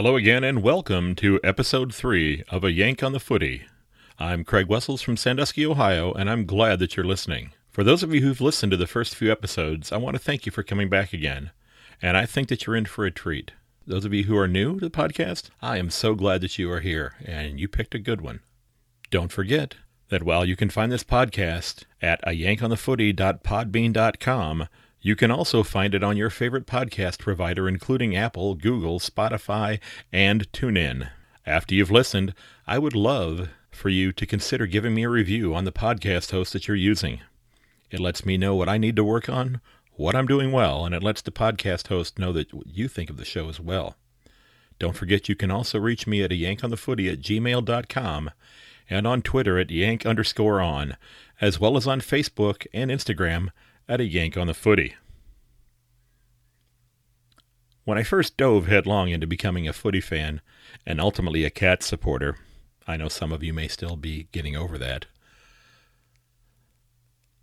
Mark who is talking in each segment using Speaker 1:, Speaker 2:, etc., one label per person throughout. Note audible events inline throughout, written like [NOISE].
Speaker 1: Hello again, and welcome to episode three of A Yank on the Footy. I'm Craig Wessels from Sandusky, Ohio, and I'm glad that you're listening. For those of you who've listened to the first few episodes, I want to thank you for coming back again, and I think that you're in for a treat. Those of you who are new to the podcast, I am so glad that you are here, and you picked a good one. Don't forget that while you can find this podcast at a yankonthefooty.podbean.com, you can also find it on your favorite podcast provider, including Apple, Google, Spotify, and TuneIn. After you've listened, I would love for you to consider giving me a review on the podcast host that you're using. It lets me know what I need to work on, what I'm doing well, and it lets the podcast host know that you think of the show as well. Don't forget you can also reach me at a yankonthefooty at gmail.com and on Twitter at yank underscore on, as well as on Facebook and Instagram at a yank on the footy. When I first dove headlong into becoming a footy fan and ultimately a cat supporter, I know some of you may still be getting over that.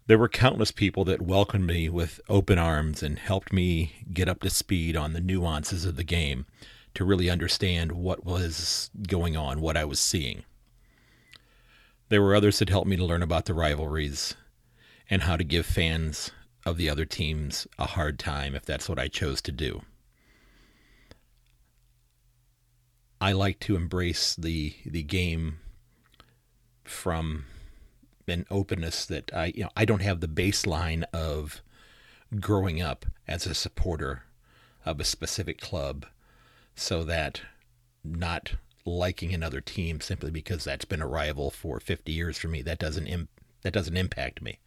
Speaker 1: There were countless people that welcomed me with open arms and helped me get up to speed on the nuances of the game to really understand what was going on, what I was seeing. There were others that helped me to learn about the rivalries and how to give fans of the other teams a hard time if that's what I chose to do. I like to embrace the the game from an openness that I you know I don't have the baseline of growing up as a supporter of a specific club so that not liking another team simply because that's been a rival for 50 years for me that doesn't that doesn't impact me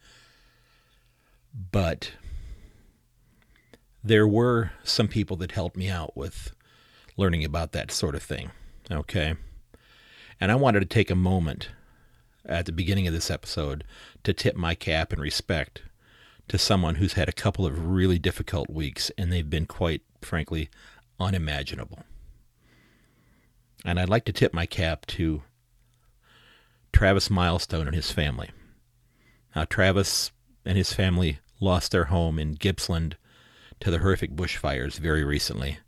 Speaker 1: but there were some people that helped me out with learning about that sort of thing. Okay. And I wanted to take a moment at the beginning of this episode to tip my cap and respect to someone who's had a couple of really difficult weeks, and they've been quite frankly unimaginable. And I'd like to tip my cap to Travis Milestone and his family. Now, Travis and his family lost their home in Gippsland to the horrific bushfires very recently.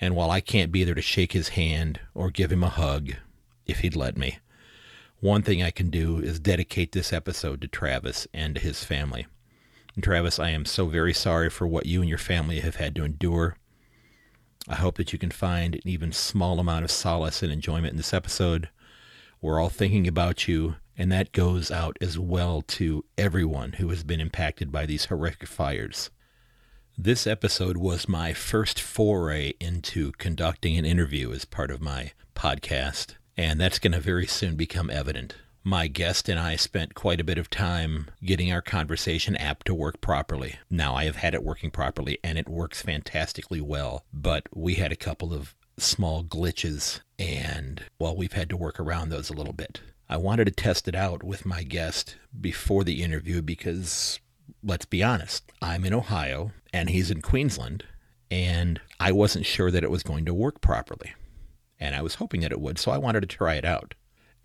Speaker 1: And while I can't be there to shake his hand or give him a hug, if he'd let me, one thing I can do is dedicate this episode to Travis and to his family. And Travis, I am so very sorry for what you and your family have had to endure. I hope that you can find an even small amount of solace and enjoyment in this episode. We're all thinking about you and that goes out as well to everyone who has been impacted by these horrific fires. This episode was my first foray into conducting an interview as part of my podcast, and that's going to very soon become evident. My guest and I spent quite a bit of time getting our conversation app to work properly. Now, I have had it working properly and it works fantastically well, but we had a couple of small glitches, and well, we've had to work around those a little bit. I wanted to test it out with my guest before the interview because, let's be honest, I'm in Ohio and he's in Queensland, and I wasn't sure that it was going to work properly. And I was hoping that it would, so I wanted to try it out.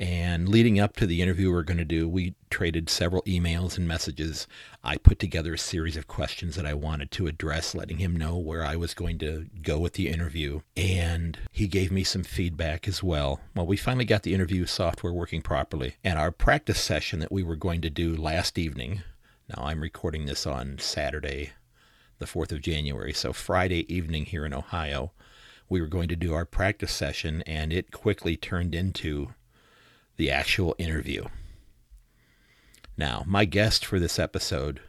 Speaker 1: And leading up to the interview we are going to do, we traded several emails and messages. I put together a series of questions that I wanted to address, letting him know where I was going to go with the interview. And he gave me some feedback as well. Well, we finally got the interview software working properly. And our practice session that we were going to do last evening, now I'm recording this on Saturday, the 4th of January, so Friday evening here in Ohio, we were going to do our practice session, and it quickly turned into the actual interview. Now, my guest for this episode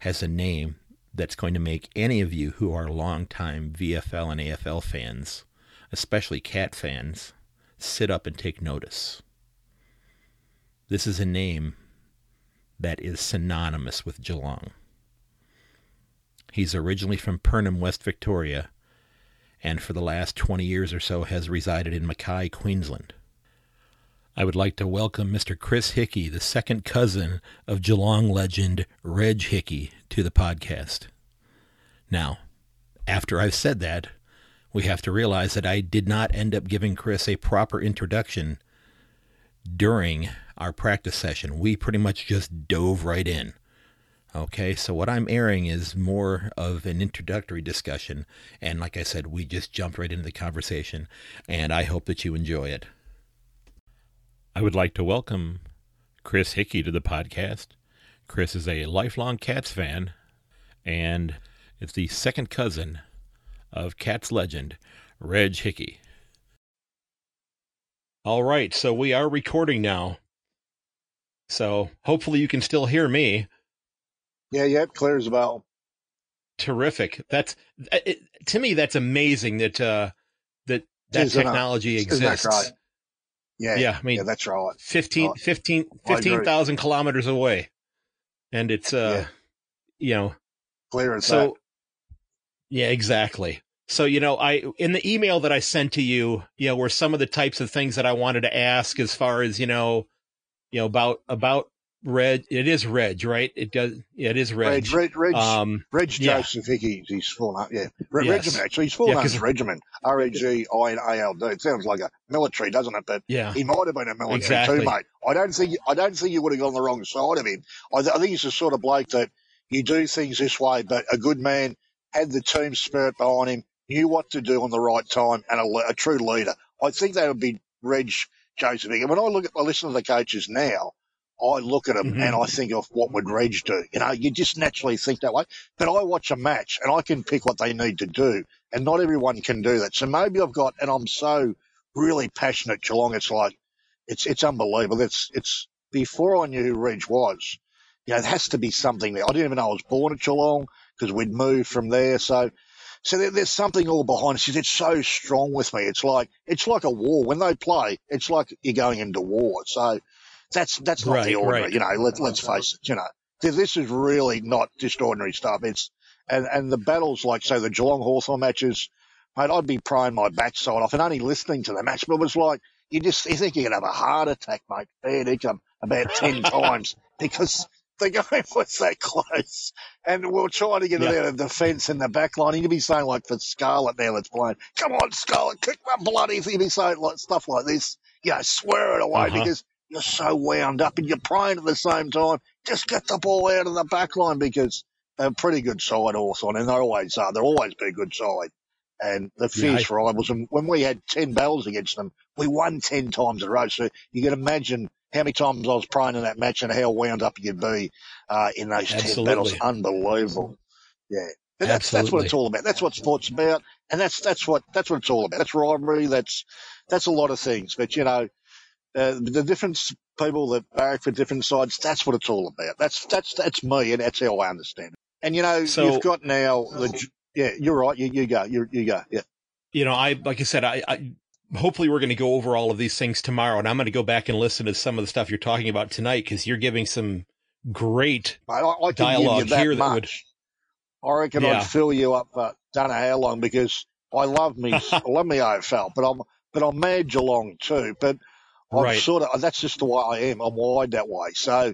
Speaker 1: has a name that's going to make any of you who are longtime VFL and AFL fans, especially cat fans, sit up and take notice. This is a name that is synonymous with Geelong. He's originally from Purnim, West Victoria, and for the last 20 years or so has resided in Mackay, Queensland. I would like to welcome Mr. Chris Hickey, the second cousin of Geelong legend Reg Hickey, to the podcast. Now, after I've said that, we have to realize that I did not end up giving Chris a proper introduction during our practice session. We pretty much just dove right in. Okay, so what I'm airing is more of an introductory discussion. And like I said, we just jumped right into the conversation, and I hope that you enjoy it. I would like to welcome Chris Hickey to the podcast. Chris is a lifelong Cats fan, and is the second cousin of Cats legend, Reg Hickey. All right, so we are recording now. So hopefully you can still hear me.
Speaker 2: Yeah, yeah, clear as well.
Speaker 1: Terrific. That's it, to me. That's amazing that uh, that that technology exists.
Speaker 2: Yeah,
Speaker 1: Yeah, I mean,
Speaker 2: yeah, that's right.
Speaker 1: 15,
Speaker 2: Right.
Speaker 1: 15
Speaker 2: I
Speaker 1: 15,000 kilometers away, and it's uh, you know,
Speaker 2: Clear as
Speaker 1: so
Speaker 2: that.
Speaker 1: yeah, exactly. So you know, I in the email that I sent to you, you know, were some of the types of things that I wanted to ask as far as you know, you know about about Reg. It is Reg, right? It does. Yeah, it is Reg.
Speaker 2: Reg, Reg, Reg,
Speaker 1: Um,
Speaker 2: Reg
Speaker 1: yeah.
Speaker 2: Joseph Hickey, he's full name, yeah. Re-
Speaker 1: Yes.
Speaker 2: Regiment, actually, his full
Speaker 1: Yeah,
Speaker 2: name
Speaker 1: 'cause-
Speaker 2: is Regiment. R-E-G-I-N-A-L-D. It sounds like a military, doesn't it? But
Speaker 1: yeah,
Speaker 2: he might have been a military
Speaker 1: Exactly.
Speaker 2: too, mate. I don't think, I don't think you would have gone the wrong side of him. I, th- I think he's the sort of bloke that you do things this way, but a good man had the team spirit behind him, knew what to do on the right time, and a, a true leader. I think that would be Reg Joseph. And when I look at, I listen to the coaches now, I look at them
Speaker 1: Mhm.
Speaker 2: and I think of what would Reg do. You know, you just naturally think that way. But I watch a match and I can pick what they need to do, and not everyone can do that. So maybe I've got, and I'm so really passionate Geelong. It's like it's it's unbelievable. It's it's before I knew who Reg was. You know, it has to be something there. I didn't even know I was born at Geelong because we'd moved from there. So, so there, there's something all behind it. It's so strong with me. It's like it's like a war. When they play, it's like you're going into war. So that's that's not
Speaker 1: Right,
Speaker 2: the ordinary.
Speaker 1: right.
Speaker 2: You know, let, let's face it. You know, this is really not just ordinary stuff. It's and and the battles like say the Geelong Hawthorn matches. Mate, I'd be prying my backside off and only listening to the match, but it was like you just you think you're gonna have a heart attack, mate. Fair dinkum about ten [LAUGHS] times because the game [LAUGHS] was that close. And we we're trying to get
Speaker 1: Yeah.
Speaker 2: it out of defence in the back line. You'd be saying like for Scarlett now that's playing, come on Scarlett, kick my bloody you'd be saying like stuff like this, you know, swear it away
Speaker 1: Uh-huh.
Speaker 2: because you're so wound up and you're praying at the same time. Just get the ball out of the back line because they're a pretty good side Hawthorn and they always are. They'll always be a good side. And the
Speaker 1: Yeah,
Speaker 2: fierce rivals, and when we had 10 battles against them, we won 10 times in a row. So you can imagine how many times I was praying in that match and how wound up you'd be uh, in those 10 battles. Unbelievable. Yeah. But that's, that's what it's all about. That's what sport's about. And that's, that's what, that's what it's all about. That's rivalry. That's, that's a lot of things. But you know, uh, the different people that barrack for different sides, that's what it's all about. That's, that's, that's me and that's how I understand it. And you know,
Speaker 1: So-
Speaker 2: you've got now the, yeah, you're right. You, you go, you, you go. Yeah.
Speaker 1: you know, I like I said, I, I hopefully we're going to go over all of these things tomorrow, and I'm going to go back and listen to some of the stuff you're talking about tonight because you're giving some great.
Speaker 2: I, I
Speaker 1: Dialogue
Speaker 2: give you that
Speaker 1: here that
Speaker 2: much.
Speaker 1: would-
Speaker 2: I reckon
Speaker 1: Yeah.
Speaker 2: I'd fill you up for don't know how long because I love me, [LAUGHS] I love me AFL, but I'm, but I'm mad Geelong too. But I'm
Speaker 1: Right.
Speaker 2: sort of that's just the way I am. I'm wired that way. So,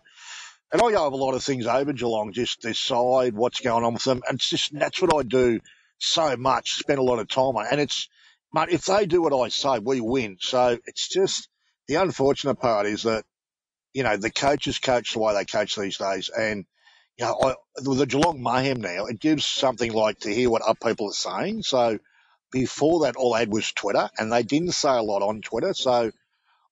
Speaker 2: and I go over a lot of things over Geelong, just this side, what's going on with them, and it's just that's what I do so much. Spend a lot of time on, it. and it's, mate, if they do what I say, we win. So it's just the unfortunate part is that you know the coaches coach the way they coach these days, and you know, I, with the Geelong mayhem now, it gives something like to hear what other people are saying. So before that, all I had was Twitter, and they didn't say a lot on Twitter. So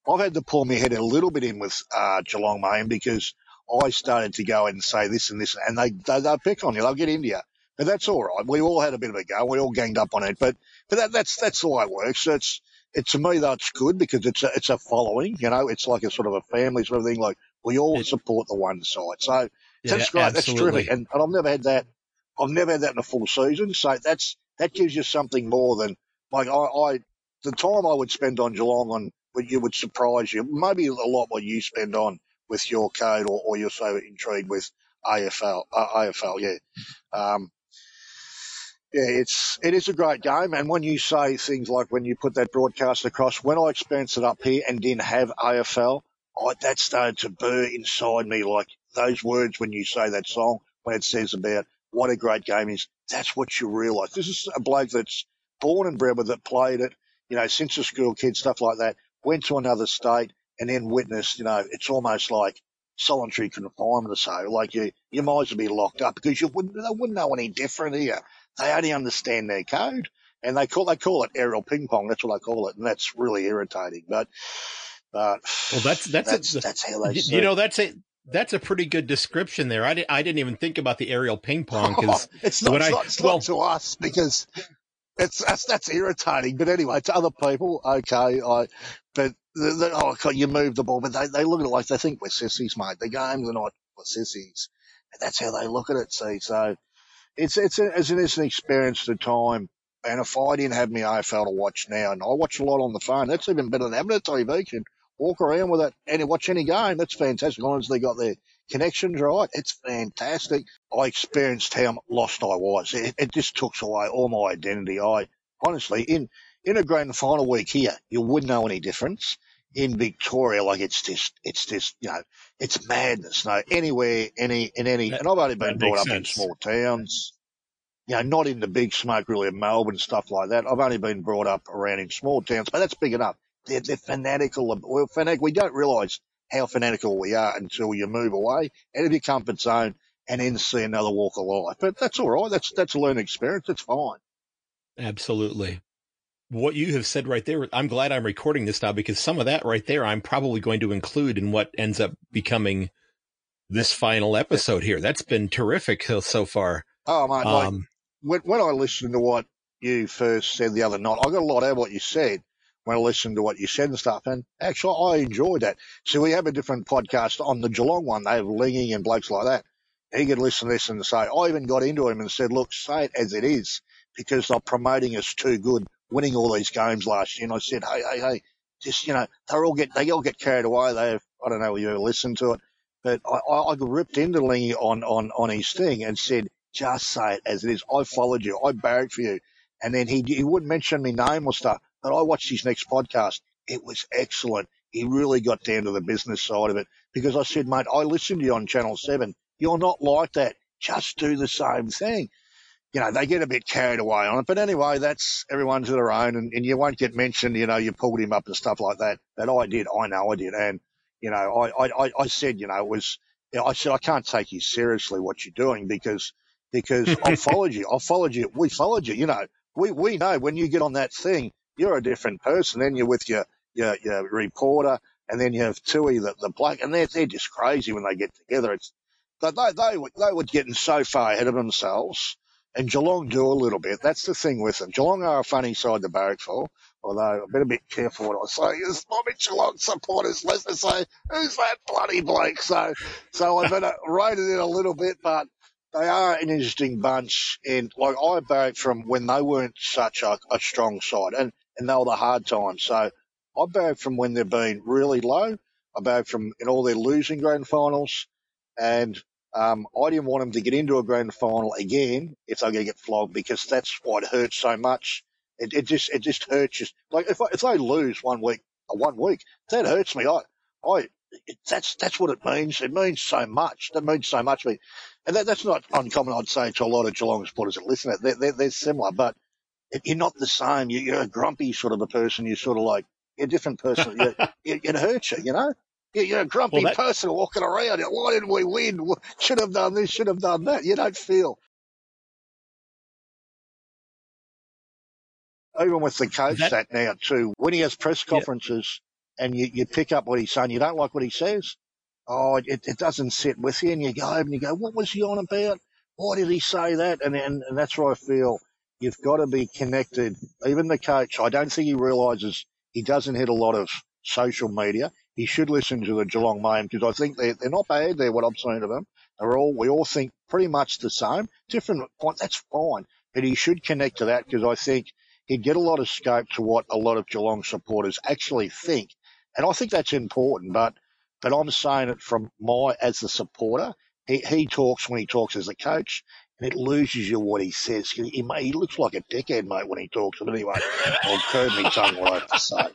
Speaker 2: I've had to pull my head a little bit in with uh, Geelong mayhem because I started to go and say this and this, and they they they'll pick on you, they'll get into you. But that's all right. We all had a bit of a go. We all ganged up on it. But but that, that's that's the way it works. It's it to me that's good because it's a it's a following. You know, it's like a sort of a family sort of thing. Like we all support the one side. So
Speaker 1: Yeah,
Speaker 2: that's great. That's
Speaker 1: absolutely.
Speaker 2: terrific. And, and I've never had that. I've never had that in a full season. So that's that gives you something more than like I, I the time I would spend on Geelong on what you would surprise you. Maybe a lot what you spend on with your code or, or you're so intrigued with AFL. Uh, AFL, yeah. Um, yeah, it's it is a great game, and when you say things like when you put that broadcast across, when I experienced it up here and didn't have AFL, I, that started to burr inside me like those words when you say that song, when it says about what a great game is. That's what you realise. This is a bloke that's born and bred with it, played it, you know, since a school kid, stuff like that. Went to another state and then witnessed, you know, it's almost like solitary confinement or so. Like you, you might as well be locked up because you wouldn't, they wouldn't know any different here. They only understand their code and they call, they call it aerial ping pong. That's what I call it. And that's really irritating. But, but
Speaker 1: well, that's, that's,
Speaker 2: that's,
Speaker 1: a, [SIGHS]
Speaker 2: that's how they,
Speaker 1: you know, that's a, that's a pretty good description there. I, di- I didn't even think about the aerial ping pong because [LAUGHS]
Speaker 2: oh, it's not, it's, not, it's well, not to us because it's that's, that's irritating. But anyway, to other people, okay, I but the, the, oh, you move the ball, but they, they look at it like they think we're sissies, mate. The games are not for sissies. And that's how they look at it, see. So it's, it's, a, it's, an, experience at a time. And if I didn't have my AFL to watch now, and I watch a lot on the phone, that's even better than having a TV. You can walk around with it and watch any game. That's fantastic. They got their connections right, it's fantastic. I experienced how lost I was. It, it just took away all my identity. I honestly, in in a grand final week here, you wouldn't know any difference. In Victoria, like it's just, it's just, you know, it's madness. No, anywhere, any, in any, that, and I've only been brought up sense. in small towns, you know, not in the big smoke really of Melbourne, stuff like that. I've only been brought up around in small towns, but that's big enough. They're, they're fanatical. We're fanatic. We don't realise how fanatical we are until you move away out of your comfort zone and then see another walk of life. But that's all right. That's, that's a learning experience. It's fine.
Speaker 1: Absolutely what you have said right there, I'm glad I'm recording this now because some of that right there, I'm probably going to include in what ends up becoming this final episode here. That's been terrific so far.
Speaker 2: Oh, man. Um, like, when, when I listened to what you first said the other night, I got a lot out of what you said when I listened to what you said and stuff. And actually, I enjoyed that. So we have a different podcast on the Geelong one. They have Lingy and blokes like that. He could listen to this and say, I even got into him and said, look, say it as it is because they're promoting us too good winning all these games last year. And I said, hey, hey, hey, just, you know, they all get, they all get carried away. They have, I don't know if you ever listened to it, but I, I, ripped into Lingy on, on, on his thing and said, just say it as it is. I followed you. I barracked for you. And then he, he wouldn't mention me name or stuff, but I watched his next podcast. It was excellent. He really got down to the business side of it because I said, mate, I listened to you on Channel 7. You're not like that. Just do the same thing you know, they get a bit carried away on it. But anyway, that's everyone to their own and, and you won't get mentioned, you know, you pulled him up and stuff like that. But I did. I know I did. And, you know, I, I, I said, you know, it was, you know, I said, I can't take you seriously what you're doing because, because [LAUGHS] I followed you. I followed you. We followed you. You know, we, we know when you get on that thing, you're a different person. Then you're with your, your, your reporter and then you have Tui, the, the bloke, and they're, they're just crazy when they get together. It's, they, they, they, were, they were getting so far ahead of themselves and Geelong do a little bit. That's the thing with them. Geelong are a funny side to barrack for, although I better be careful what I say. There's probably Geelong supporters listening say, who's that bloody bloke? So, so I better uh, [LAUGHS] rate it in a little bit, but they are an interesting bunch. And like I barracked from when they weren't such a, a strong side and, and they were the hard times. So I barracked from when they've been really low. I barracked from in all their losing grand finals and um, I didn't want them to get into a grand final again if they're going to get flogged because that's why it hurts so much. It, it just it just hurts. Just like if I, if they lose one week, uh, one week, that hurts me. I I it, that's that's what it means. It means so much. That means so much to me, and that, that's not uncommon. I'd say to a lot of Geelong supporters that listen. They're, they're, they're similar, but you're not the same. You, you're a grumpy sort of a person. You're sort of like you're a different person. you, [LAUGHS] it, hurts you, you know. You're a grumpy well, that... person walking around. Why didn't we win? Should have done this, should have done that. You don't feel. Even with the coach that, that now too, when he has press conferences yeah. and you, you pick up what he's saying, you don't like what he says. Oh, it, it doesn't sit with you and you go over and you go, what was he on about? Why did he say that? And, and, and that's where I feel you've got to be connected. Even the coach, I don't think he realizes he doesn't hit a lot of social media he should listen to the Geelong Main because I think they're, they're not bad. They're what I've seen of them. They're all, we all think pretty much the same. Different point, that's fine. But he should connect to that because I think he'd get a lot of scope to what a lot of Geelong supporters actually think. And I think that's important, but, but I'm saying it from my, as a supporter. He, he talks when he talks as a coach and it loses you what he says. He, he, he looks like a dickhead, mate, when he talks. But anyway, I'll curb my tongue what I have to say.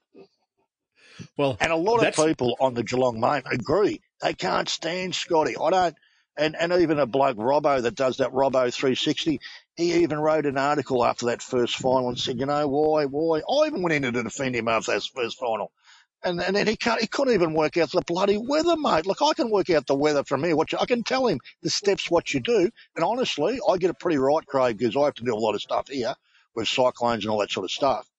Speaker 2: Well, and a lot of people on the Geelong main agree they can't stand Scotty. I don't, and and even a bloke Robbo that does that Robbo 360, he even wrote an article after that first final and said, you know why, why? I even went in to defend him after that first final. And, and then he can't, he couldn't even work out the bloody weather, mate. Look, I can work out the weather from here. What you, I can tell him the steps, what you do. And honestly, I get it pretty right, Craig, because I have to do a lot of stuff here with cyclones and all that sort of stuff.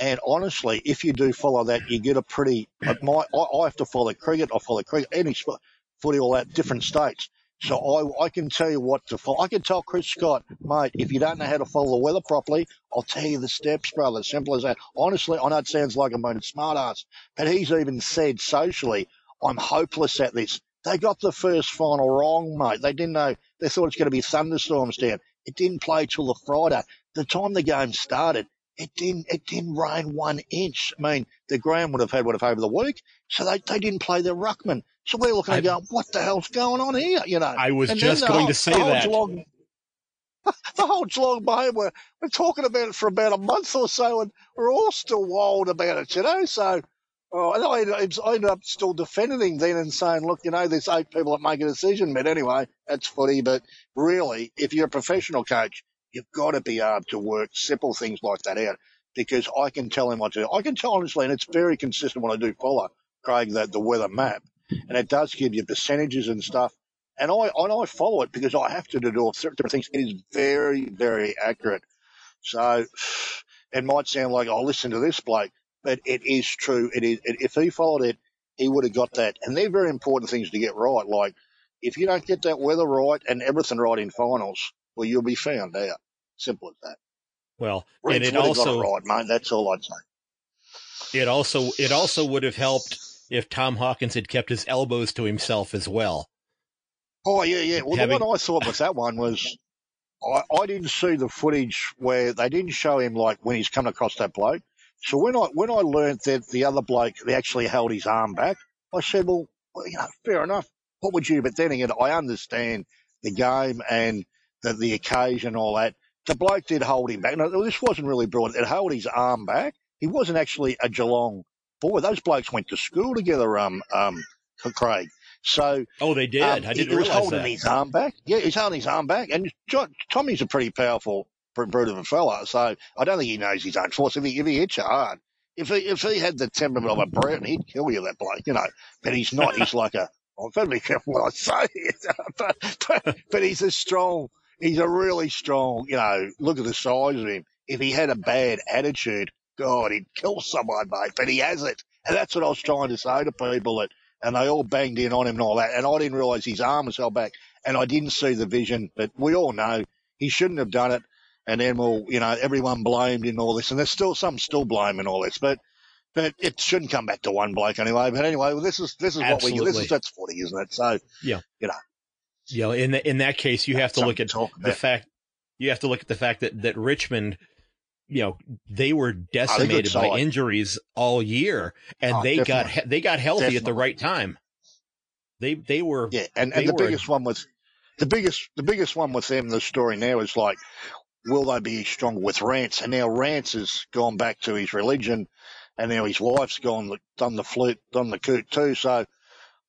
Speaker 2: And honestly, if you do follow that, you get a pretty. Like my, I, I have to follow cricket. I follow cricket, any sport, footy, all that, different states. So I, I can tell you what to follow. I can tell Chris Scott, mate, if you don't know how to follow the weather properly, I'll tell you the steps, brother. Simple as that. Honestly, I know it sounds like I'm a smart ass, but he's even said socially, I'm hopeless at this. They got the first final wrong, mate. They didn't know. They thought it's going to be thunderstorms down. It didn't play till the Friday. The time the game started, it didn't. It didn't rain one inch. I mean, the ground would have had have over the week, so they, they didn't play their ruckman. So we're looking and going, what the hell's going on here? You know.
Speaker 1: I was and just going whole, to say that.
Speaker 2: Geelong, the whole Geelong [LAUGHS] Bay, we're, we're talking about it for about a month or so, and we're all still wild about it, you know. So oh, I, I ended up still defending him then and saying, look, you know, there's eight people that make a decision, but anyway, that's footy. But really, if you're a professional coach, you've got to be able to work simple things like that out because I can tell him what to do. I can tell honestly, and it's very consistent when I do follow Craig that the weather map, and it does give you percentages and stuff. And I and I follow it because I have to do all different things. It is very very accurate. So it might sound like I'll oh, listen to this bloke, but it is true. It is. It, if he followed it, he would have got that. And they're very important things to get right. Like if you don't get that weather right and everything right in finals, well, you'll be found out. Simple as that.
Speaker 1: Well, Reds and it also
Speaker 2: it right, mate. That's all I'd say.
Speaker 1: It also it also would have helped if Tom Hawkins had kept his elbows to himself as well.
Speaker 2: Oh yeah, yeah. Well, Having... the one I thought was that one was I, I didn't see the footage where they didn't show him like when he's coming across that bloke. So when I when I learned that the other bloke they actually held his arm back, I said, well, you know, fair enough. What would you? But then again, I understand the game and the, the occasion, all that. The bloke did hold him back. No, this wasn't really brought. It held his arm back. He wasn't actually a Geelong boy. Those blokes went to school together. Um, um, Craig. So
Speaker 1: oh, they did. Um, I didn't he was
Speaker 2: holding
Speaker 1: that.
Speaker 2: his arm back. Yeah, he's holding his arm back, and John, Tommy's a pretty powerful brute of a fella. So I don't think he knows his own force. If he if he hits you hard, if he if he had the temperament of a brute, he'd kill you. That bloke, you know. But he's not. he's like a. [LAUGHS] I've got to be careful what I say, [LAUGHS] but, but but he's a strong he's a really strong, you know, look at the size of him. If he had a bad attitude, God, he'd kill someone, mate, but he has it. And that's what I was trying to say to people that, and they all banged in on him and all that. And I didn't realize his arm was held back and I didn't see the vision, but we all know he shouldn't have done it. And then we'll, you know, everyone blamed in all this and there's still some still blaming all this, but, but it shouldn't come back to one bloke anyway. But anyway, well, this is, this is Absolutely. what we, this is, that's footy, isn't it? So, yeah, you know,
Speaker 1: you know, in the, in that case, you have to look at the fact you have to look at the fact that that Richmond, you know, they were oh, decimated by injuries all year, and oh, they definitely. got they got healthy definitely. at the right time. They they were
Speaker 2: yeah, and, and the were, biggest one was the biggest the biggest one with them. The story now is like, will they be stronger with Rance? And now Rance has gone back to his religion, and now his wife's gone done the flute, done the coot too. So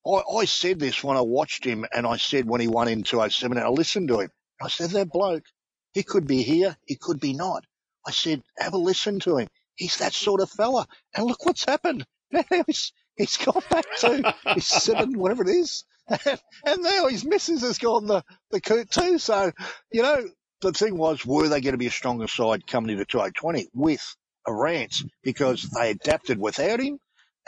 Speaker 2: I, I said this when I watched him, and I said when he won in 207, and I listened to him. I said, that bloke, he could be here, he could be not. I said, have a listen to him. He's that sort of fella. And look what's happened. [LAUGHS] He's, he's gone back to his seven, whatever it is. And, [LAUGHS] and now his missus has gone the, the coot too. So, you know, the thing was, were they going to be a stronger side coming into 2020 with a Rance because they adapted without him?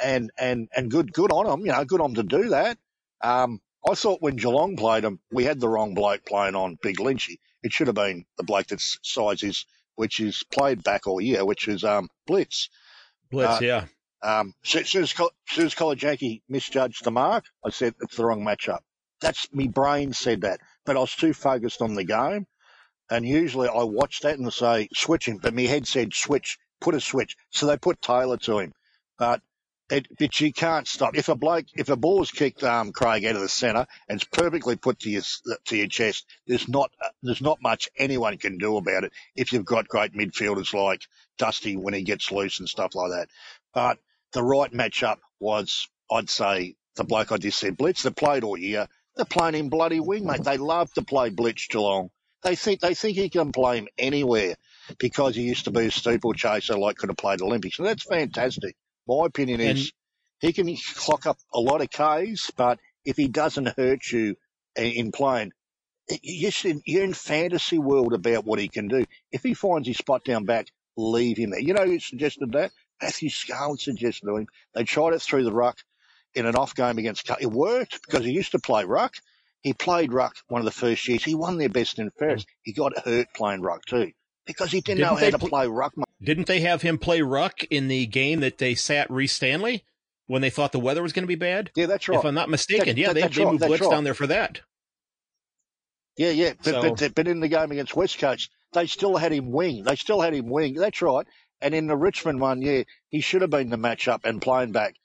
Speaker 2: and and and good good on them. You know, good on them to do that. Um, I thought when Geelong played them, we had the wrong bloke playing on Big Lynchy. It should have been the bloke that's size is, which is played back all year, which is um, Blitz.
Speaker 1: Blitz, uh, yeah.
Speaker 2: Um, as soon as, soon as Kolodjashnij misjudged the mark, I said it's the wrong matchup. That's me brain said that, but I was too focused on the game. And usually I watch that and say switching, but my head said switch, put a switch. So they put Taylor to him. But it, but you can't stop. If a bloke, if a ball is kicked, um, Craig out of the centre and it's perfectly put to your to your chest, there's not there's not much anyone can do about it. If you've got great midfielders like Dusty when he gets loose and stuff like that, but the right matchup was, I'd say, the bloke I just said, Blitz. They played all year. They're playing him bloody wing, mate. They love to play Blitz Geelong. They think they think he can play him anywhere because he used to be a steeplechaser, like could have played Olympics. And that's fantastic. My opinion is he can clock up a lot of Ks, but if he doesn't hurt you in playing, you're in, fantasy world about what he can do. If he finds his spot down back, leave him there. You know who suggested that? Matthew Scarlett suggested to him. They tried it through the ruck in an off game against. It worked because he used to play ruck. He played ruck one of the first years. He won their best and fairest. Hmm. He got hurt playing ruck too because he didn't, didn't know how to pl- play ruck.
Speaker 1: Didn't they have him play ruck in the game that they sat Rhys Stanley when they thought the weather was going to be bad?
Speaker 2: Yeah, that's right.
Speaker 1: If I'm not mistaken, that, yeah, that, they, they right, moved Blitz right. down there for that.
Speaker 2: Yeah, yeah, but, so, but, but in the game against West Coast, they still had him wing. They still had him wing. That's right. And in the Richmond one, yeah, he should have been the matchup and playing back.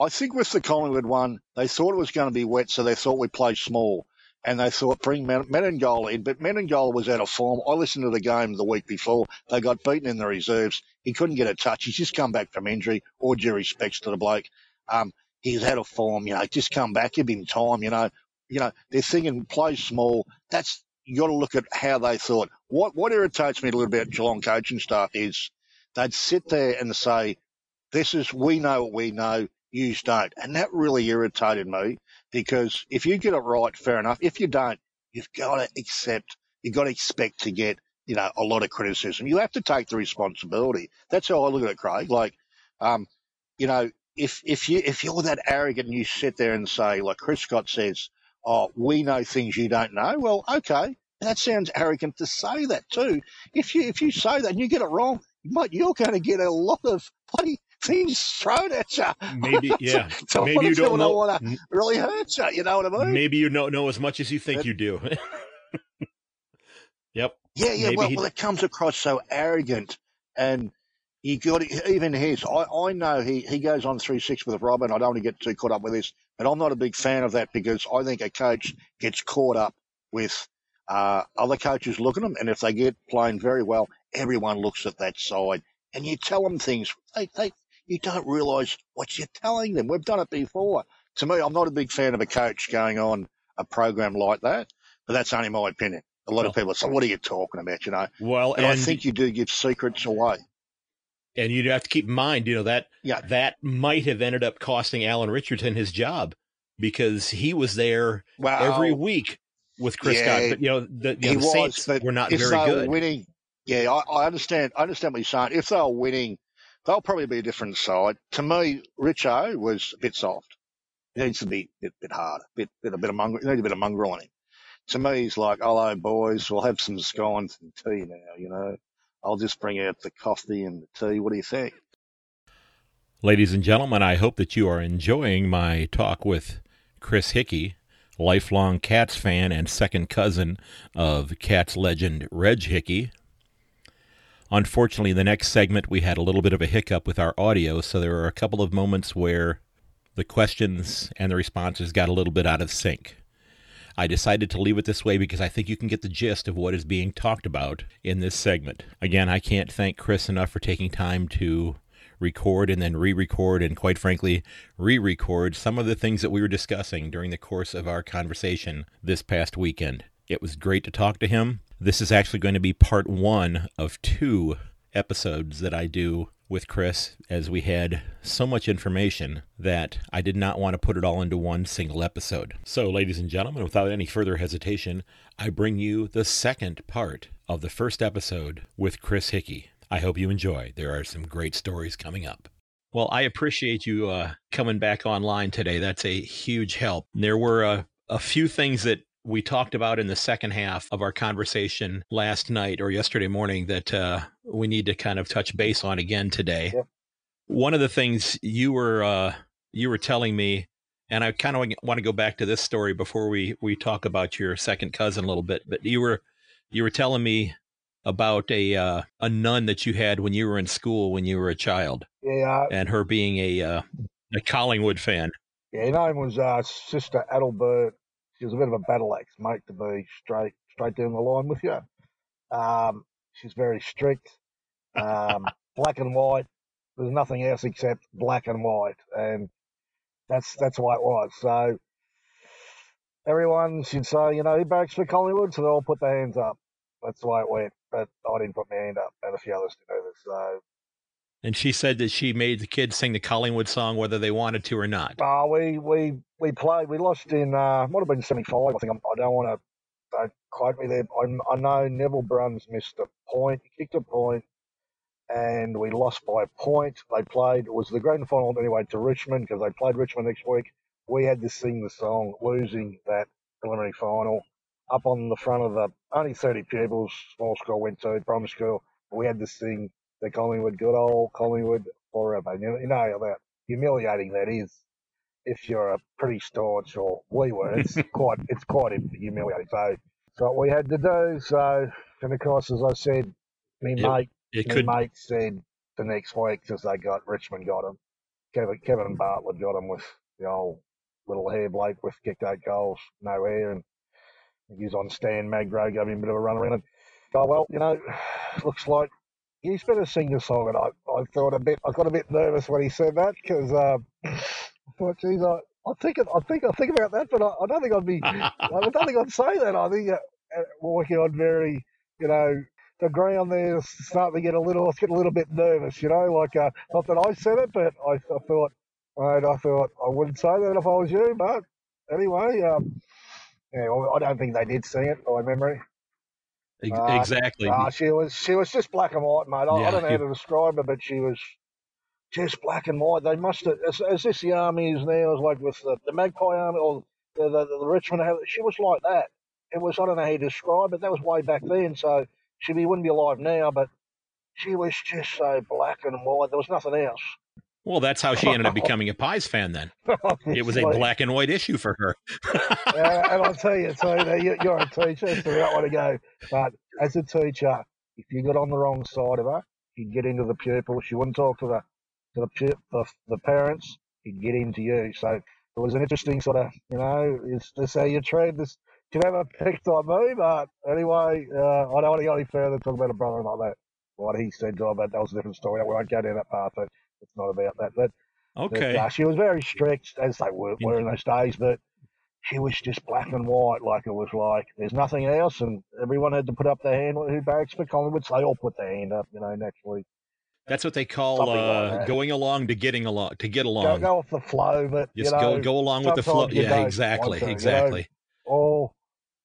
Speaker 2: I think with the Collingwood one, they thought it was going to be wet, so they thought we'd play small. And they thought bring Menegola in, but Menegola was out of form. I listened to the game the week before. They got beaten in the reserves. He couldn't get a touch. He's just come back from injury. All due respects to the bloke. Um, he's out of form. You know, just come back, give him time. You know, you know they're thinking play small. That's you got to look at how they thought. What what irritates me a little bit about Geelong coaching staff is they'd sit there and say, "This is we know what we know you don't. And that really irritated me because if you get it right, fair enough. If you don't, you've got to accept, you've got to expect to get, you know, a lot of criticism. You have to take the responsibility. That's how I look at it, Craig. Like, um, you know, if, if you, if you're that arrogant and you sit there and say, like Chris Scott says, oh, we know things you don't know. Well, okay. That sounds arrogant to say that too. If you, if you say that and you get it wrong, but you're going to get a lot of bloody things thrown at you.
Speaker 1: Maybe, [LAUGHS] yeah. so maybe you don't know.
Speaker 2: Want to really hurt you. You know what I mean?
Speaker 1: Maybe you don't know as much as you think you do. [LAUGHS] yep.
Speaker 2: Yeah, yeah. Well, well, it comes across so arrogant, and he got even his. I, I know he, he goes on three six with Robin. I don't want to get too caught up with this, but I'm not a big fan of that because I think a coach gets caught up with uh, other coaches looking at them, and if they get playing very well, everyone looks at that side, and you tell them things. They they you don't realise what you're telling them. We've done it before. To me, I'm not a big fan of a coach going on a program like that, but that's only my opinion. A lot well, of people say, "What are you talking about?" You know.
Speaker 1: Well,
Speaker 2: and, and I think you do give secrets away.
Speaker 1: And you have to keep in mind, you know that yeah. that might have ended up costing Alan Richardson his job because he was there well, every week with Chris yeah, Scott. But you know, the, you know, the was, Saints were not very good.
Speaker 2: Winning, yeah, I, I, understand. I understand what you're saying. If they were winning they'll probably be a different side. To me, Richo was a bit soft. He needs to be a bit, bit harder, a bit, bit, a bit of mongrel, need a bit of mongrel on him. To me, he's like, hello boys, we'll have some scones and tea now, you know. I'll just bring out the coffee and the tea. What do you think?
Speaker 1: Ladies and gentlemen, I hope that you are enjoying my talk with Chris Hickey, lifelong Cats fan and second cousin of Cats legend Reg Hickey, Unfortunately, the next segment we had a little bit of a hiccup with our audio, so there were a couple of moments where the questions and the responses got a little bit out of sync. I decided to leave it this way because I think you can get the gist of what is being talked about in this segment. Again, I can't thank Chris enough for taking time to record and then re record and, quite frankly, re record some of the things that we were discussing during the course of our conversation this past weekend. It was great to talk to him. This is actually going to be part one of two episodes that I do with Chris, as we had so much information that I did not want to put it all into one single episode. So, ladies and gentlemen, without any further hesitation, I bring you the second part of the first episode with Chris Hickey. I hope you enjoy. There are some great stories coming up. Well, I appreciate you uh, coming back online today. That's a huge help. There were uh, a few things that we talked about in the second half of our conversation last night or yesterday morning that uh, we need to kind of touch base on again today. Yep. One of the things you were uh, you were telling me, and I kind of want to go back to this story before we we talk about your second cousin a little bit. But you were you were telling me about a uh, a nun that you had when you were in school when you were a child.
Speaker 2: Yeah,
Speaker 1: and her being a uh, a Collingwood fan.
Speaker 2: Yeah, her name was uh, Sister Adelbert she was a bit of a battle axe, mate, to be straight straight down the line with you. Um, she's very strict, um, [LAUGHS] black and white. There's nothing else except black and white, and that's that's why it was. So everyone should say, you know, who backs for Collingwood? So they all put their hands up. That's the way it went. But I didn't put my hand up, and a few others did either. So
Speaker 1: And she said that she made the kids sing the Collingwood song whether they wanted to or not.
Speaker 2: Uh, we we we played. We lost in uh, might have been seventy five. I think I'm, I do not want to don't quote me there. I, I know Neville Bruns missed a point. He kicked a point, and we lost by a point. They played. It was the grand final anyway to Richmond because they played Richmond next week. We had to sing the song losing that preliminary final up on the front of the only 30 pupils, small school went to, primary school. We had to sing the Collingwood, good old Collingwood forever. You, you know how humiliating that is if you're a pretty staunch, or we were. It's [LAUGHS] quite, it's quite humiliating. So, so what we had to do. So, and of course, as I said, me it, mate, it could... mate said the next week because they got Richmond got him. Kevin, Kevin Bartlett got him with the old little hair bloke with kicked eight goals, no hair, and he was on Stan Magro, gave him a bit of a run around. And, oh well, you know, [SIGHS] looks like he's better sing the song. And I, I thought a bit, I got a bit nervous when he said that because um, I thought, geez, I, I think, I think, I think about that, but I, I don't think I'd be, [LAUGHS] I don't think I'd say that. I think uh, uh, walking on very, you know, the ground there is starting to get a little, get a little bit nervous, you know, like, uh, not that I said it, but I, I thought, right, I thought I wouldn't say that if I was you, but anyway, um, yeah, well, I don't think they did see it by memory.
Speaker 1: Uh, exactly.
Speaker 2: Uh, she was she was just black and white, mate. I, yeah, I don't know how to describe her, but she was just black and white. They must have, Is, as this the army is now, is like with the, the Magpie Army or the, the, the Richmond. She was like that. It was I don't know how you describe it. That was way back then, so she wouldn't be alive now. But she was just so black and white. There was nothing else.
Speaker 1: Well, that's how she ended up [LAUGHS] becoming a Pies fan. Then [LAUGHS] it was a black and white issue for her. [LAUGHS]
Speaker 2: yeah, and I'll tell you, too, you're a teacher, so you don't want to go. But as a teacher, if you got on the wrong side of her, you'd get into the pupils. She wouldn't talk to the to the the, the parents. He'd get into you. So it was an interesting sort of, you know, is this how you treat this? You never picked on me, but anyway, uh, I don't want to go any further. Talk about a brother like that. What he said to her, but that was a different story. We won't go down that path. But it's not about that. But
Speaker 1: okay, but,
Speaker 2: uh, she was very strict, as they were, were in those days. But she was just black and white, like it was like there's nothing else, and everyone had to put up their hand. Who barracks for Collingwood? So they all put their hand up, you know, naturally.
Speaker 1: That's what they call uh, like going along to getting along to get along. Go,
Speaker 2: go off the flow, but
Speaker 1: just
Speaker 2: you know,
Speaker 1: go go along with the flow. Yeah, exactly, to, exactly.
Speaker 2: You know? Oh,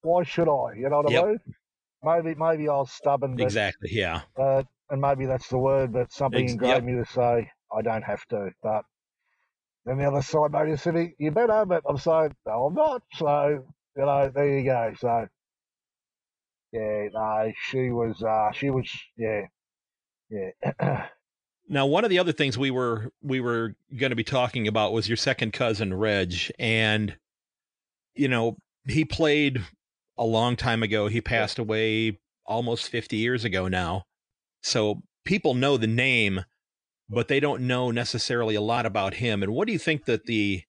Speaker 2: why should I? You know what yep. I mean? Maybe maybe I was stubborn. But,
Speaker 1: exactly. Yeah.
Speaker 2: Uh, and maybe that's the word, but something Ex- yep. me to say I don't have to. But then the other side, maybe City, you better, but I'm saying, no, I'm not. So, you know, there you go. So, yeah, no, she was, uh, she was, yeah, yeah. [CLEARS THROAT]
Speaker 1: now, one of the other things we were we were going to be talking about was your second cousin Reg, and you know he played a long time ago. He passed away almost fifty years ago now, so people know the name, but they don't know necessarily a lot about him. And what do you think that the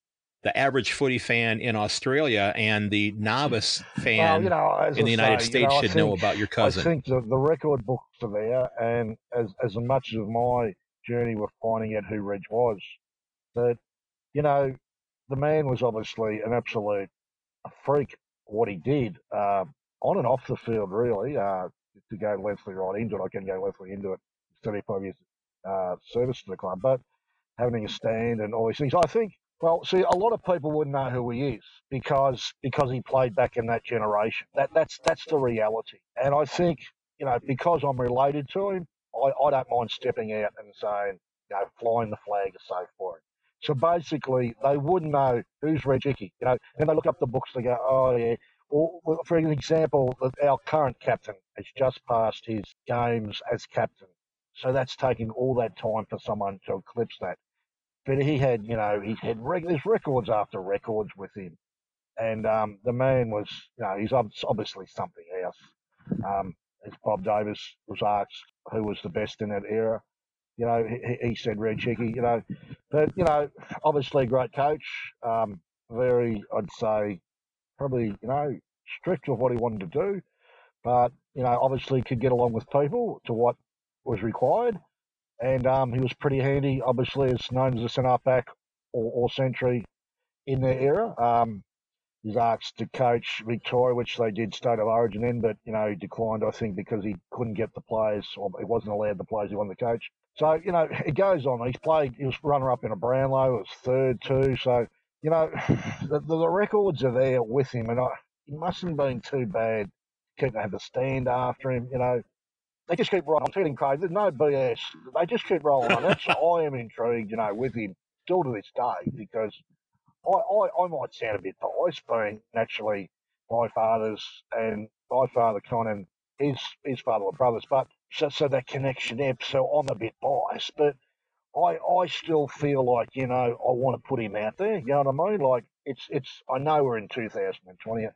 Speaker 1: the average footy fan in Australia and the novice fan well, you know, in the United say, States you know, should think, know about your cousin?
Speaker 2: I think the, the record books are there, and as as much of my journey with finding out who Reg was, that you know, the man was obviously an absolute freak. What he did uh, on and off the field, really. Uh, to go Leslie right into it, I can go Leslie into it. 35 years uh, service to the club, but having a stand and all these things. I think, well, see, a lot of people wouldn't know who he is because because he played back in that generation. That that's that's the reality. And I think, you know, because I'm related to him, I, I don't mind stepping out and saying, you know, flying the flag is safe for him. So basically, they wouldn't know who's Reg Hickey. You know, and they look up the books. They go, oh yeah. Or, for an example, our current captain has just passed his games as captain so that's taking all that time for someone to eclipse that. But he had, you know, he had records after records with him. And um, the man was, you know, he's obviously something else. Um, as Bob Davis was asked who was the best in that era, you know, he, he said Reg Hickey, you know. But, you know, obviously a great coach. Um, very, I'd say, probably, you know, strict with what he wanted to do. But, you know, obviously could get along with people to what was required. And um, he was pretty handy, obviously, as known as a centre back or, or, century in their era. Um, He's asked to coach Victoria, which they did state of origin in, but you know he declined, I think, because he couldn't get the players, or he wasn't allowed the players he wanted to coach. So you know it goes on. He's played. He was runner up in a Brownlow. It was third too. So you know [SIGHS] the, the records are there with him, and I, he mustn't have been too bad. Keep have the stand after him. You know they just keep rolling. I'm feeling crazy. There's no BS. They just keep rolling on. That's [LAUGHS] I am intrigued, you know, with him still to this day because I, I, I might sound a bit biased, being naturally my father's and my father Con and his his father were brothers, but so so that connection there. So I'm a bit biased, but I I still feel like you know I want to put him out there. You know what I mean? Like it's it's I know we're in 2020.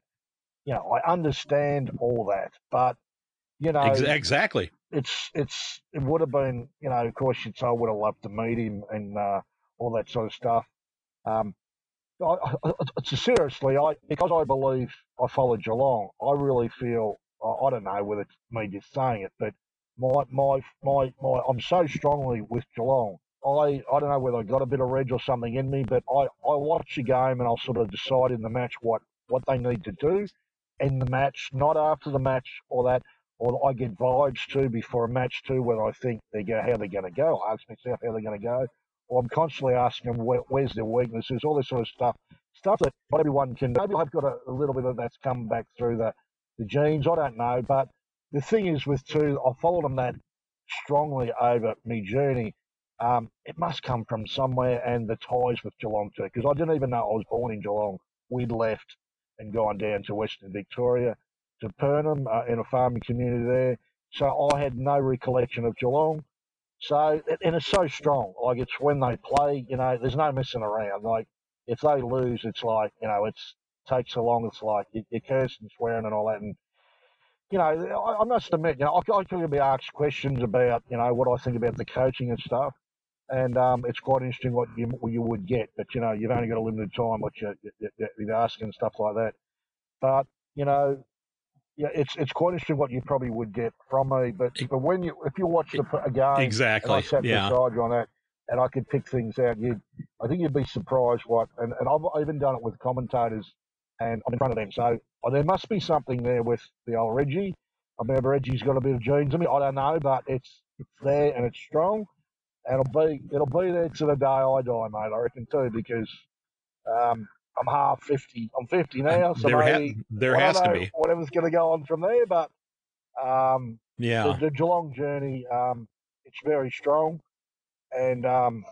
Speaker 2: You know I understand all that, but you know
Speaker 1: exactly.
Speaker 2: It's it's it would have been you know of course you'd say I would have loved to meet him and uh, all that sort of stuff. Um, I, I, seriously, I because I believe I follow Geelong, I really feel I, I don't know whether it's me just saying it, but my my my my I'm so strongly with Geelong. I I don't know whether I got a bit of reg or something in me, but I I watch the game and I'll sort of decide in the match what what they need to do in the match, not after the match or that. Or I get vibes too before a match too, when I think they go how they're going to go. I ask myself how they're going to go, or I'm constantly asking them where, where's their weaknesses, all this sort of stuff, stuff that not everyone can. Maybe I've got a, a little bit of that's come back through the, the genes. I don't know, but the thing is with two, I followed them that strongly over my journey. Um, it must come from somewhere, and the ties with Geelong too, because I didn't even know I was born in Geelong. We'd left and gone down to Western Victoria to Purnim uh, in a farming community there. So I had no recollection of Geelong. So, and it's so strong. Like, it's when they play, you know, there's no messing around. Like, if they lose, it's like, you know, it's takes so long. It's like you, you're cursing, swearing, and all that. And, you know, I, I must admit, you know, I, I could be asked questions about, you know, what I think about the coaching and stuff. And um, it's quite interesting what you what you would get, but you know you've only got a limited time what you, you, you're asking and stuff like that. But you know, yeah, it's it's quite interesting what you probably would get from me. But but when you if you watch the a game,
Speaker 1: exactly,
Speaker 2: I sat
Speaker 1: yeah.
Speaker 2: beside you on that, and I could pick things out. You, I think you'd be surprised what, and, and I've even done it with commentators, and I'm in front of them. So oh, there must be something there with the old Reggie. I mean, Reggie's got a bit of genes in me. I don't know, but it's it's there and it's strong, and it'll be it'll be there to the day I die, mate. I reckon too, because um, I'm half 50. I'm 50 now, so
Speaker 1: there,
Speaker 2: maybe,
Speaker 1: ha- there has to be
Speaker 2: whatever's going to go on from there. But um,
Speaker 1: yeah,
Speaker 2: the, the, Geelong journey, um, it's very strong, and um,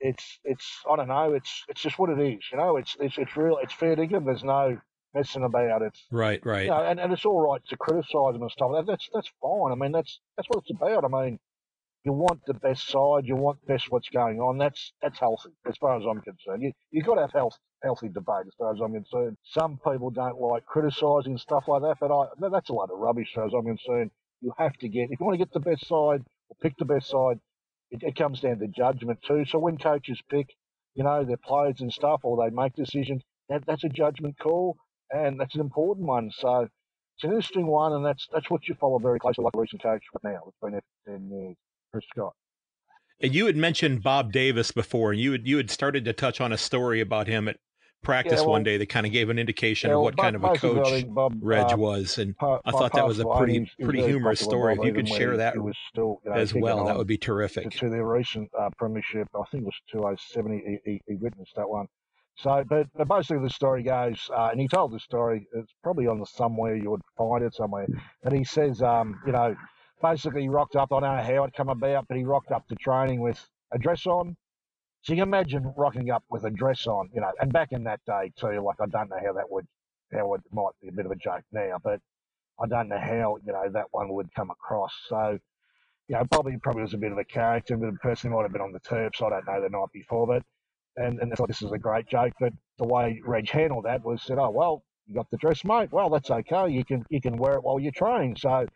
Speaker 2: it's it's I don't know, it's it's just what it is. You know, it's it's it's real. It's fair dinkum. There's no messing about. It's
Speaker 1: right, right.
Speaker 2: You know, and, and it's all right to criticise them and stuff. That, that's that's fine. I mean, that's that's what it's about. I mean, you want the best side, you want best what's going on. That's that's healthy as far as I'm concerned. You you've got to have health, healthy debate as far as I'm concerned. Some people don't like criticising stuff like that, but I that's a lot of rubbish as far as I'm concerned. You have to get if you want to get the best side or pick the best side, it, it comes down to judgment too. So when coaches pick, you know, their players and stuff, or they make decisions, that, that's a judgment call, and that's an important one. So it's an interesting one, and that's that's what you follow very closely, like a recent coach now. It's been ten years for Scott.
Speaker 1: And you had mentioned Bob Davis before, and you had you had started to touch on a story about him at practice yeah, well, one day that kind of gave an indication yeah, well, of what Bob, kind of a coach Bob, Reg uh, was, and I thought that was a pretty pretty humorous story. If you could share that still, you know, as well, that would be terrific.
Speaker 2: To, to their recent uh, premiership, I think it was 2007. He, he, he, witnessed that one. So, but, but basically the story goes, uh, and he told the story. It's probably on the somewhere you would find it somewhere. And he says, um, you know basically he rocked up. I don't know how it come about, but he rocked up to training with a dress on. So you can imagine rocking up with a dress on, you know, and back in that day too, like I don't know how that would, how it might be a bit of a joke now, but I don't know how, you know, that one would come across. So, you know, probably probably was a bit of a character, but the person might have been on the Terps, I don't know, the night before, but, and, and thought this is a great joke, but the way Reg handled that was said, oh, well, you got the dress, mate. Well, that's okay. You can, you can wear it while you train. So,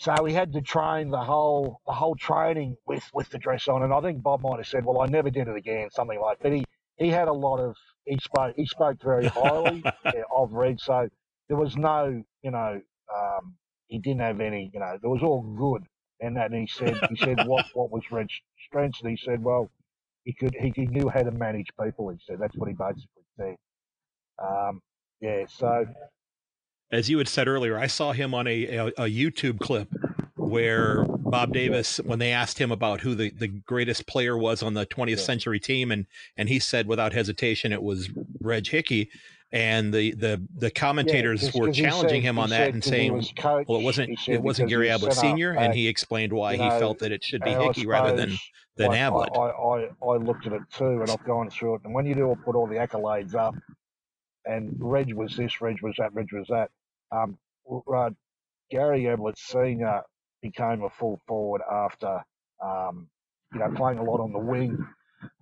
Speaker 2: so we had to train the whole the whole training with, with the dress on, and I think Bob might have said, "Well, I never did it again," something like. That. But he, he had a lot of he spoke he spoke very highly [LAUGHS] yeah, of Reg, so there was no you know um, he didn't have any you know there was all good, and that and he said he said what what was Reg's strengths, and he said, well, he could he, he knew how to manage people. He said that's what he basically said. Um, yeah, so
Speaker 1: as you had said earlier, I saw him on a, a, a YouTube clip where Bob Davis, when they asked him about who the, the greatest player was on the 20th yeah. century team, and and he said without hesitation it was Reg Hickey, and the the the commentators yeah, were challenging said, him on that and saying, well, it wasn't it wasn't Gary Ablett Senior, and he explained why he know, felt that it should be Hickey rather than than
Speaker 2: I,
Speaker 1: Ablett.
Speaker 2: I, I, I looked at it too, and I've gone through it, and when you do put all the accolades up, and Reg was this, Reg was that, Reg was that. Um, uh, Gary Ablett Senior became a full forward after, um, you know, playing a lot on the wing.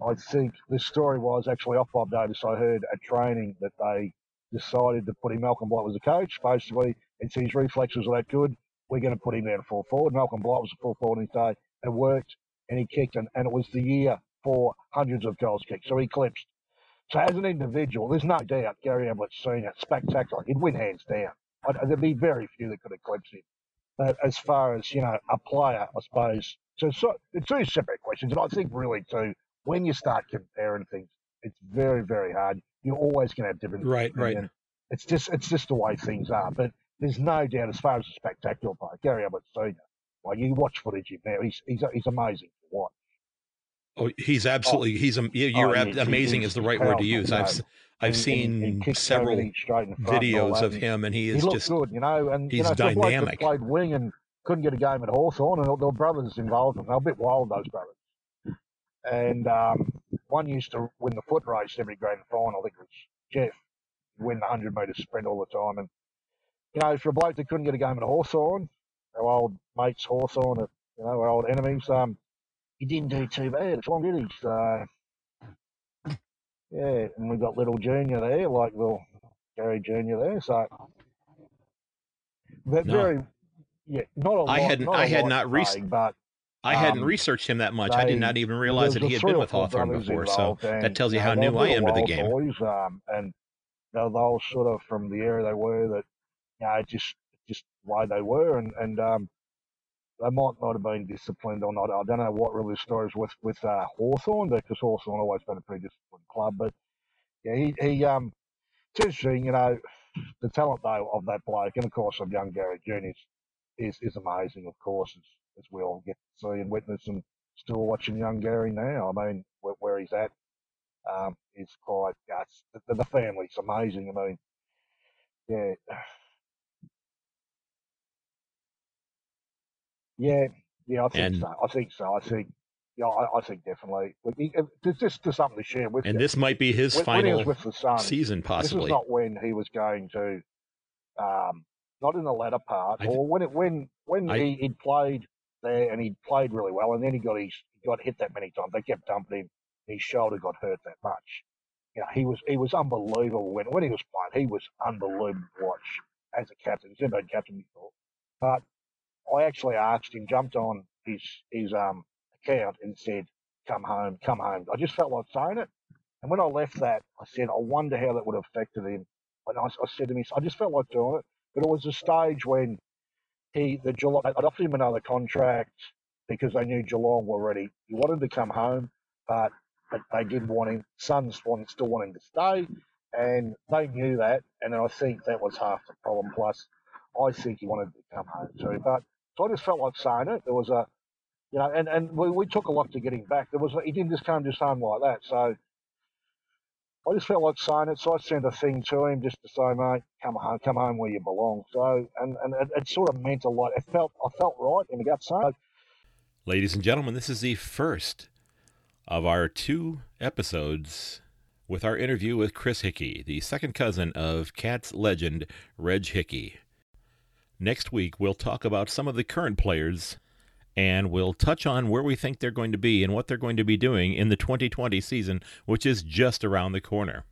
Speaker 2: I think the story was actually off Bob Davis. I heard at training that they decided to put him. Malcolm Blight was the coach. Basically, and his reflexes were that good. We're going to put him down full forward. Malcolm Blight was a full forward in his day. It worked, and he kicked, and, and it was the year for hundreds of goals kicked. So he eclipsed. So as an individual, there's no doubt Gary Ablett Senior spectacular. He'd win hands down. I'd, there'd be very few that could eclipse him. But as far as, you know, a player, I suppose, so, so the two separate questions. And I think really too, when you start comparing things, it's very, very hard. You're always going to have different.
Speaker 1: Right, right.
Speaker 2: It's just, it's just the way things are. But there's no doubt as far as a spectacular player, Gary Ablett Senior. Well, you watch footage of him now. He's, he's, he's amazing to watch.
Speaker 1: Oh, he's absolutely. Oh, he's you're oh, amazing is the right word to use. I've I've and, seen and, and several videos of him, and he is
Speaker 2: he
Speaker 1: just
Speaker 2: good, you know. And
Speaker 1: he's
Speaker 2: you know,
Speaker 1: dynamic.
Speaker 2: Played wing and couldn't get a game at Hawthorn, and there were brothers involved. and They're a bit wild, those brothers. And um, one used to win the foot race every grand final. I think it was Jeff. Win the hundred metre sprint all the time, and you know, for a bloke that couldn't get a game at Hawthorn, our old mates Hawthorn, you know, our old enemies, um, he didn't do too bad all, did he? So yeah, and we've got little Junior there, like little Gary Junior there. So but no. very, yeah, not a lot.
Speaker 1: I hadn't, I had not
Speaker 2: researched, but
Speaker 1: I um, hadn't researched him that much. They, I did not even realize that he had been with Hawthorn before. So and, that tells you how new I am to the game.
Speaker 2: Boys, um, and you know, they all sort of from the area they were that, you know, just just why they were, and and um, they might not have been disciplined or not. I don't know what really the story is with with uh, Hawthorn because Hawthorn always been a pretty disciplined club. But yeah, he, he um, it's interesting, you know, the talent though of that bloke, and of course of young Gary Junior is is amazing. Of course, as, as we all get to see and witness, and still watching young Gary now. I mean, where, where he's at um, is quite. Yeah, the, the family's amazing. I mean, yeah Yeah, yeah, I think and, so. I think so. I think, yeah, I, I think definitely. There's just, something to share with
Speaker 1: and
Speaker 2: you.
Speaker 1: this might be his
Speaker 2: when,
Speaker 1: final
Speaker 2: when with the Suns,
Speaker 1: season, possibly.
Speaker 2: This is not when he was going to, um, not in the latter part, th- or when it when when I, he he played there and he played really well, and then he got his he got hit that many times. They kept dumping him. His shoulder got hurt that much. You know, he was he was unbelievable when when he was playing. He was unbelievable to watch as a captain. He's never been captain before, but I actually asked him, jumped on his his um account and said, "Come home, come home." I just felt like saying it, and when I left that, I said, "I wonder how that would have affected him." And I, I said to him, I just felt like doing it, but it was a stage when he the Geelong I'd offered him another contract because they knew Geelong were ready. He wanted to come home, but but they didn't want him. Suns still wanting to stay, and they knew that. And I think that was half the problem. Plus, I think he wanted to come home too. But so I just felt like saying it. There was a, you know, and, and we, we took a lot to get him back. There was he didn't just come just home like that. So I just felt like saying it. So I sent a thing to him just to say, mate, come home, come home where you belong. So and and it, it sort of meant a lot. It felt I felt right in the gut. So,
Speaker 1: ladies and gentlemen, this is the first of our two episodes with our interview with Chris Hickey, the second cousin of Cats legend Reg Hickey. Next week, we'll talk about some of the current players and we'll touch on where we think they're going to be and what they're going to be doing in the 2020 season, which is just around the corner.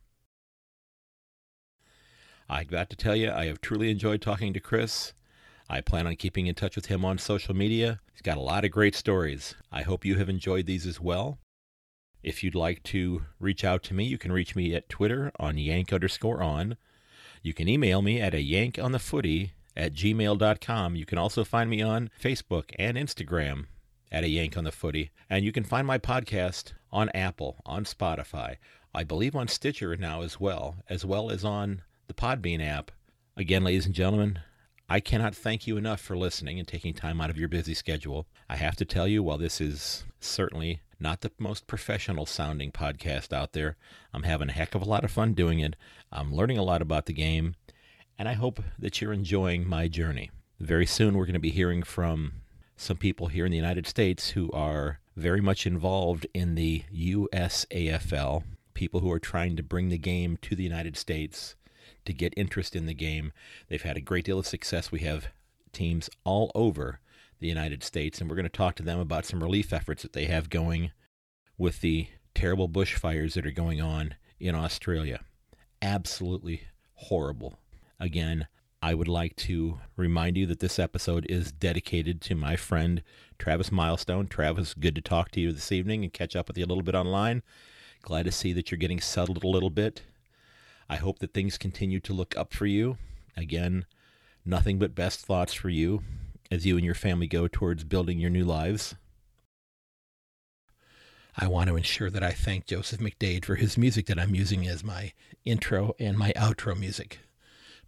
Speaker 1: I got to tell you, I have truly enjoyed talking to Chris. I plan on keeping in touch with him on social media. He's got a lot of great stories. I hope you have enjoyed these as well. If you'd like to reach out to me, you can reach me at Twitter on yank underscore on. You can email me at a yank on the footy at gmail.com. You can also find me on Facebook and Instagram at a yank on the footy. And you can find my podcast on Apple, on Spotify, I believe on Stitcher now as well, as well as on the Podbean app. Again, ladies and gentlemen, I cannot thank you enough for listening and taking time out of your busy schedule. I have to tell you, while this is certainly not the most professional sounding podcast out there, I'm having a heck of a lot of fun doing it. I'm learning a lot about the game, and I hope that you're enjoying my journey. Very soon, we're going to be hearing from some people here in the United States who are very much involved in the USAFL, people who are trying to bring the game to the United States to get interest in the game. They've had a great deal of success. We have teams all over the United States, and we're going to talk to them about some relief efforts that they have going with the terrible bushfires that are going on in Australia. Absolutely horrible. Again, I would like to remind you that this episode is dedicated to my friend Travis Milestone. Travis, good to talk to you this evening and catch up with you a little bit online. Glad to see that you're getting settled a little bit. I hope that things continue to look up for you. Again, nothing but best thoughts for you as you and your family go towards building your new lives. I want to ensure that I thank Joseph McDade for his music that I'm using as my intro and my outro music.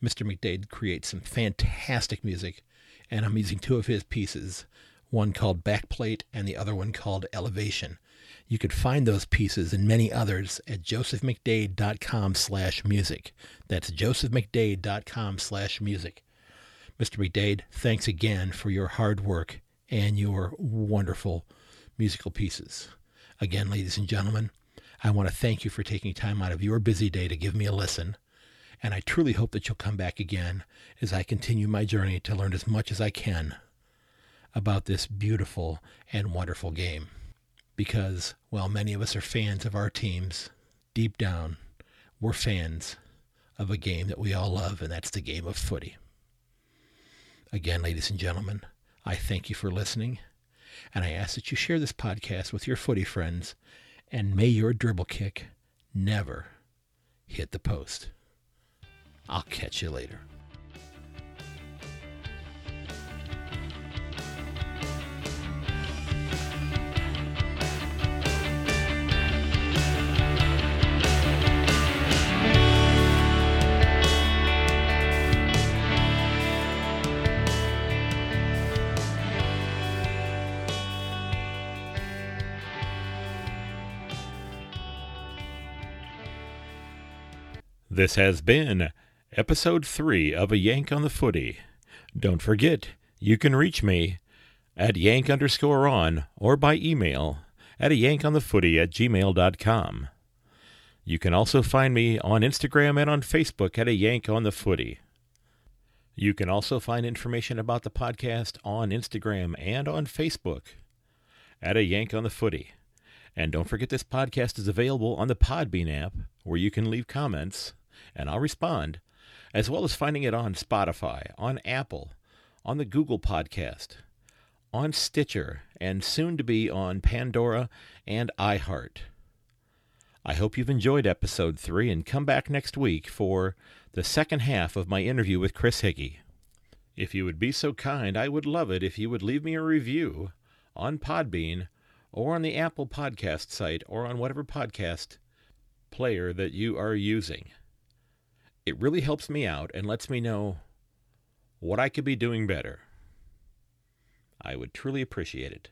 Speaker 1: Mr. McDade creates some fantastic music, and I'm using two of his pieces, one called Backplate and the other one called Elevation. You could find those pieces and many others at josephmcdade.com slash music. That's josephmcdade.com slash music. Mr. McDade, thanks again for your hard work and your wonderful musical pieces. Again, ladies and gentlemen, I want to thank you for taking time out of your busy day to give me a listen. And I truly hope that you'll come back again as I continue my journey to learn as much as I can about this beautiful and wonderful game. Because while many of us are fans of our teams, deep down, we're fans of a game that we all love, and that's the game of footy. Again, ladies and gentlemen, I thank you for listening, and I ask that you share this podcast with your footy friends, and may your dribble kick never hit the post. I'll catch you later. This has been episode 3 of A Yank on the Footy. Don't forget, you can reach me at yank underscore on or by email at a yank on the footy at gmail.com. You can also find me on Instagram and on Facebook at a yank on the footy. You can also find information about the podcast on Instagram and on Facebook at a yank on the footy. And don't forget this podcast is available on the Podbean app where you can leave comments and I'll respond, as well as finding it on Spotify, on Apple, on the Google Podcast, on Stitcher, and soon to be on Pandora and iHeart. I hope you've enjoyed episode 3 and come back next week for the second half of my interview with Chris Hickey. If you would be so kind, I would love it if you would leave me a review on Podbean or on the Apple Podcast site or on whatever podcast player that you are using. It really helps me out and lets me know what I could be doing better. I would truly appreciate it.